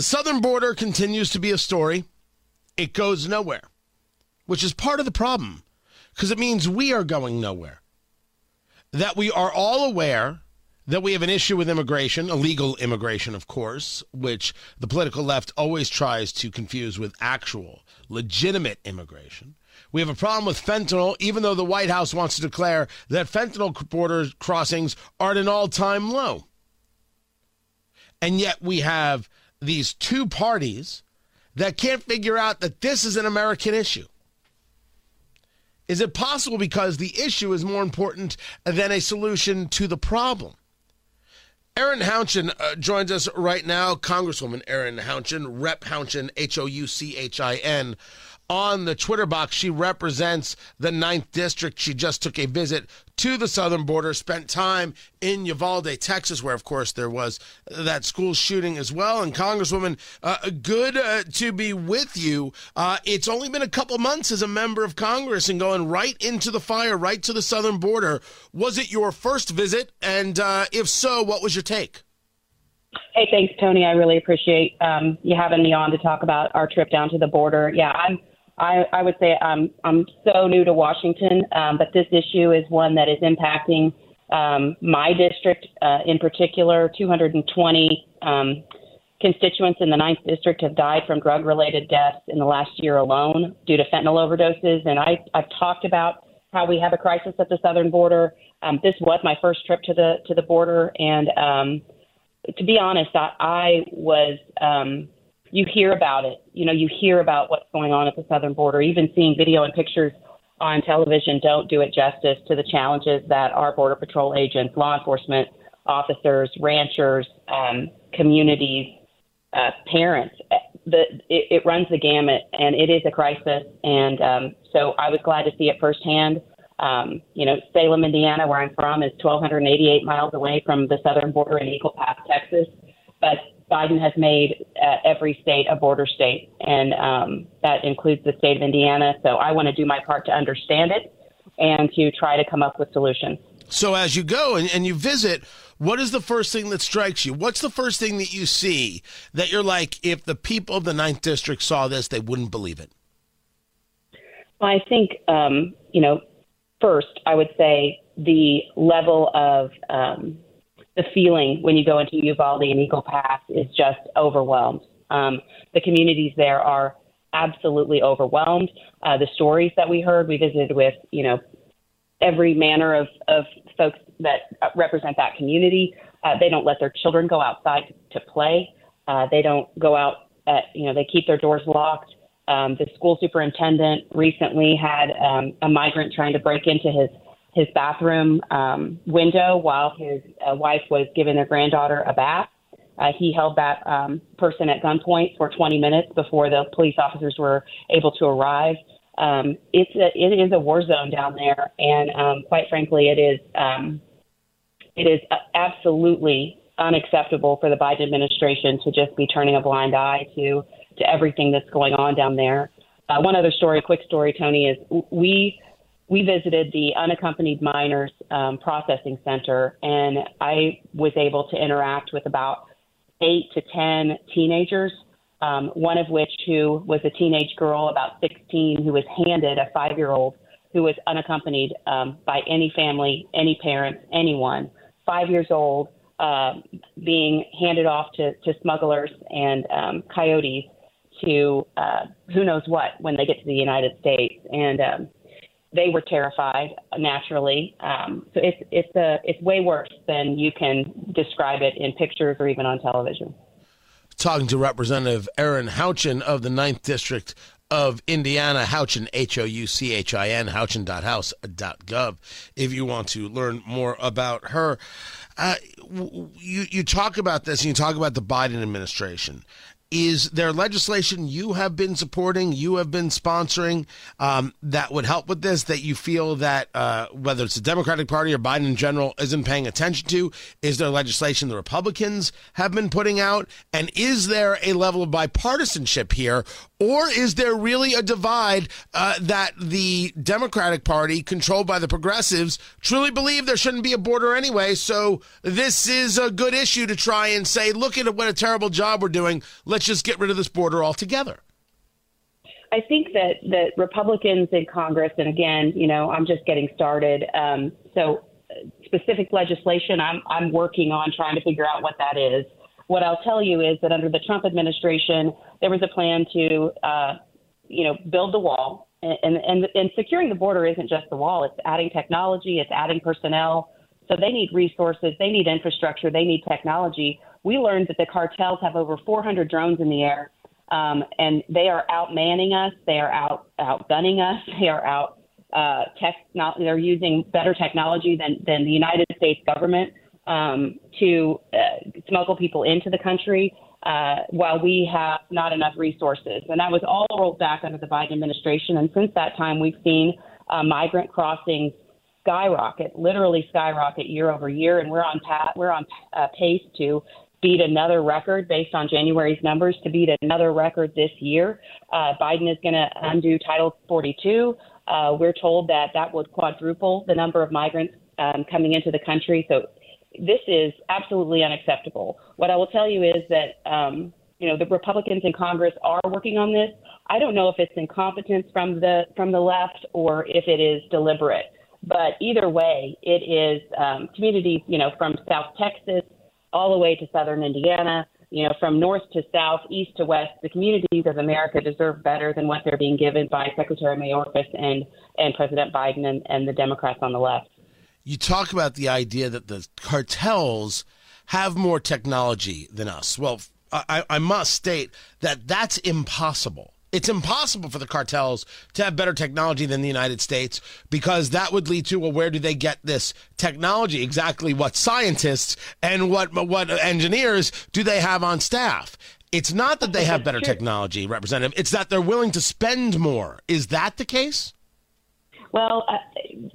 The southern border continues to be a story. It goes nowhere, which is part of the problem because it means we are going nowhere. That we are all aware that we have an issue with immigration, illegal immigration, of course, which the political left always tries to confuse with actual, legitimate immigration. We have a problem with fentanyl, even though the White House wants to declare that fentanyl border crossings are at an all time low. And yet we have these two parties that can't figure out that this is an American issue. Is it possible because the issue is more important than a solution to the problem? Erin Houchin uh, joins us right now, Congresswoman Erin Houchin, Rep Houchin, H O U C H I N on the Twitter box. She represents the Ninth District. She just took a visit to the southern border, spent time in Uvalde, Texas, where, of course, there was that school shooting as well. And, Congresswoman, uh, good uh, to be with you. Uh, it's only been a couple months as a member of Congress and going right into the fire, right to the southern border. Was it your first visit? And uh, if so, what was your take? Hey, thanks, Tony. I really appreciate um, you having me on to talk about our trip down to the border. Yeah, I'm I, I would say I'm I'm so new to Washington, um, but this issue is one that is impacting um, my district uh, in particular. 220 um, constituents in the ninth district have died from drug-related deaths in the last year alone due to fentanyl overdoses, and I, I've talked about how we have a crisis at the southern border. Um, this was my first trip to the to the border, and um, to be honest, I, I was um, you hear about it. You know, you hear about what's going on at the southern border. Even seeing video and pictures on television don't do it justice to the challenges that our border patrol agents, law enforcement officers, ranchers, um, communities, uh, parents. The it, it runs the gamut, and it is a crisis. And um, so I was glad to see it firsthand. Um, you know, Salem, Indiana, where I'm from, is 1,288 miles away from the southern border in Eagle Pass, Texas. But Biden has made uh, every state a border state, and um, that includes the state of Indiana. So I want to do my part to understand it and to try to come up with solutions. So as you go and, and you visit, what is the first thing that strikes you? What's the first thing that you see that you're like, if the people of the Ninth District saw this, they wouldn't believe it? Well, I think, um, you know, first, I would say the level of um, the feeling when you go into Uvalde and Eagle Pass is just overwhelmed. Um, the communities there are absolutely overwhelmed. Uh, the stories that we heard, we visited with, you know, every manner of, of folks that represent that community. Uh, they don't let their children go outside to play. Uh, they don't go out at, you know, they keep their doors locked. Um, the school superintendent recently had um, a migrant trying to break into his his bathroom um, window while his uh, wife was giving their granddaughter a bath. Uh, he held that um, person at gunpoint for 20 minutes before the police officers were able to arrive. Um, it's a, it is a war zone down there, and um, quite frankly, it is um, it is absolutely unacceptable for the Biden administration to just be turning a blind eye to to everything that's going on down there. Uh, one other story, quick story, Tony, is we we visited the unaccompanied minors um, processing center, and I was able to interact with about eight to ten teenagers. Um, one of which who was a teenage girl, about 16, who was handed a five-year-old who was unaccompanied um, by any family, any parents, anyone, five years old, uh, being handed off to, to smugglers and um, coyotes to uh, who knows what when they get to the United States. And um, they were terrified naturally. Um, so it's it's a it's way worse than you can describe it in pictures or even on television. Talking to Representative Erin Houchin of the Ninth District of Indiana, Houchin, H O U C H I N, houchin.house.gov, if you want to learn more about her. Uh, you, you talk about this and you talk about the Biden administration is there legislation you have been supporting, you have been sponsoring um, that would help with this that you feel that uh, whether it's the Democratic Party or Biden in general isn't paying attention to? Is there legislation the Republicans have been putting out? And is there a level of bipartisanship here? Or is there really a divide uh, that the Democratic Party, controlled by the progressives, truly believe there shouldn't be a border anyway? So this is a good issue to try and say, look at what a terrible job we're doing. Let's just get rid of this border altogether. I think that that Republicans in Congress, and again, you know, I'm just getting started. Um, so, uh, specific legislation, I'm I'm working on trying to figure out what that is. What I'll tell you is that under the Trump administration, there was a plan to, uh, you know, build the wall, and, and and securing the border isn't just the wall; it's adding technology, it's adding personnel. So they need resources, they need infrastructure, they need technology we learned that the cartels have over 400 drones in the air, um, and they are outmanning us. They are out outgunning us. They are out uh, tech. They're using better technology than than the United States government um, to uh, smuggle people into the country. Uh, while we have not enough resources, and that was all rolled back under the Biden administration. And since that time, we've seen uh, migrant crossings skyrocket, literally skyrocket year over year, and we're on pat, we're on uh, pace to beat another record based on January's numbers to beat another record this year. Uh, Biden is going to undo Title 42. Uh, we're told that that would quadruple the number of migrants um, coming into the country. So this is absolutely unacceptable. What I will tell you is that um, you know the Republicans in Congress are working on this. I don't know if it's incompetence from the from the left or if it is deliberate. But either way, it is um, communities, you know, from South Texas all the way to southern Indiana, you know, from north to south, east to west, the communities of America deserve better than what they're being given by Secretary Mayorkas and, and President Biden and, and the Democrats on the left. You talk about the idea that the cartels have more technology than us. Well, I, I must state that that's impossible. It's impossible for the cartels to have better technology than the United States because that would lead to well, where do they get this technology? Exactly what scientists and what what engineers do they have on staff? It's not that they have better technology, Representative. It's that they're willing to spend more. Is that the case? Well, uh,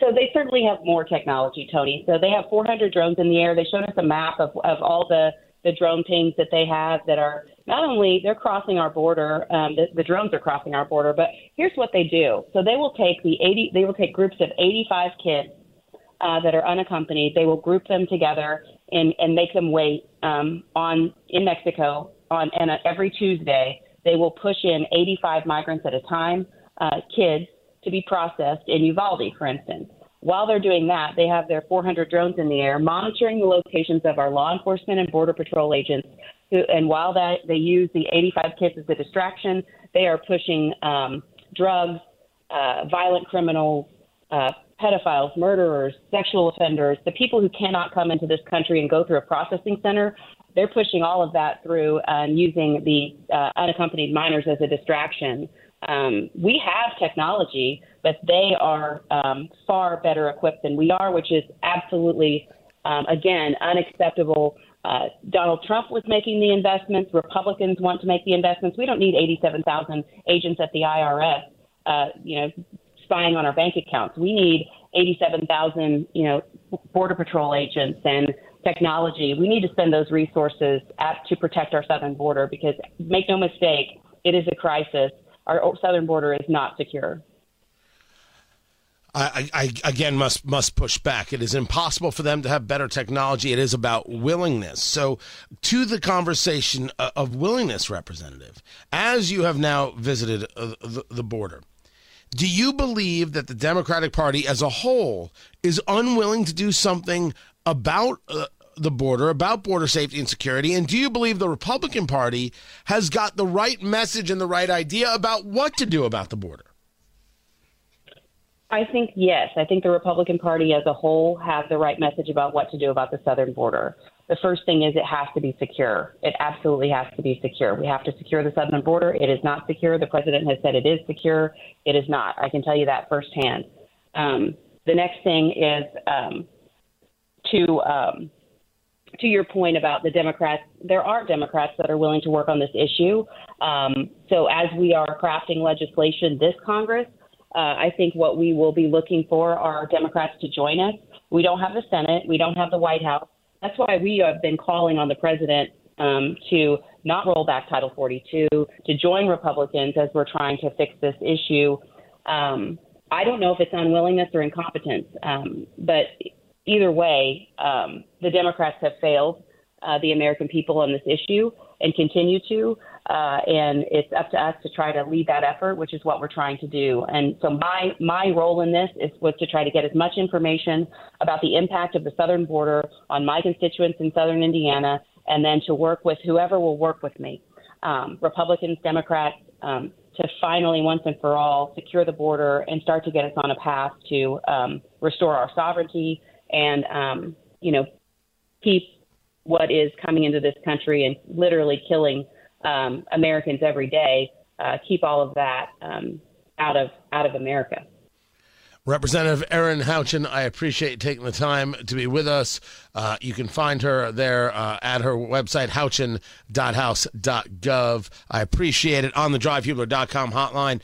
so they certainly have more technology, Tony. So they have 400 drones in the air. They showed us a map of, of all the the drone pings that they have that are not only they're crossing our border, um, the, the drones are crossing our border, but here's what they do. So they will take the 80, they will take groups of 85 kids uh, that are unaccompanied. They will group them together and, and make them wait um, on in Mexico on and uh, every Tuesday. They will push in 85 migrants at a time, uh, kids, to be processed in Uvalde, for instance. While they're doing that, they have their 400 drones in the air monitoring the locations of our law enforcement and border patrol agents. Who, and while that they use the 85 kids as a distraction, they are pushing um, drugs, uh, violent criminals, uh, pedophiles, murderers, sexual offenders, the people who cannot come into this country and go through a processing center. They're pushing all of that through and using the uh, unaccompanied minors as a distraction. Um, we have technology, but they are um, far better equipped than we are, which is absolutely, um, again, unacceptable. Uh, Donald Trump was making the investments. Republicans want to make the investments. We don't need 87,000 agents at the IRS, uh, you know, spying on our bank accounts. We need 87,000, you know, border patrol agents and technology. We need to spend those resources at, to protect our southern border because, make no mistake, it is a crisis our southern border is not secure. I, I, again must must push back. It is impossible for them to have better technology. It is about willingness. So, to the conversation of willingness, Representative, as you have now visited uh, the, the border, do you believe that the Democratic Party as a whole is unwilling to do something about uh, the border, about border safety and security? And do you believe the Republican Party has got the right message and the right idea about what to do about the border? I think yes. I think the Republican Party as a whole has the right message about what to do about the southern border. the first thing is it has to be secure. It absolutely has to be secure. We have to secure the southern border. It is not secure. The president has said it is secure. It is not. I can tell you that firsthand. Um, the next thing is um, to um, to your point about the Democrats. There are Democrats that are willing to work on this issue. Um, so as we are crafting legislation this Congress, uh, I think what we will be looking for are Democrats to join us. We don't have the Senate. We don't have the White House. That's why we have been calling on the president um, to not roll back Title 42, to join Republicans as we're trying to fix this issue. Um, I don't know if it's unwillingness or incompetence, um, but either way, um, the Democrats have failed uh, the American people on this issue and continue to. Uh, and it's up to us to try to lead that effort, which is what we're trying to do. And so my my role in this is was to try to get as much information about the impact of the southern border on my constituents in southern Indiana, and then to work with whoever will work with me, um, Republicans, Democrats, um, to finally once and for all secure the border and start to get us on a path to um, restore our sovereignty and um, you know keep what is coming into this country and literally killing um, Americans every day, uh, keep all of that um, out of out of America. Representative Erin Houchin, I appreciate taking the time to be with us. Uh, you can find her there uh, at her website, houchin.house.gov. I appreciate it on the drivehubler.com hotline.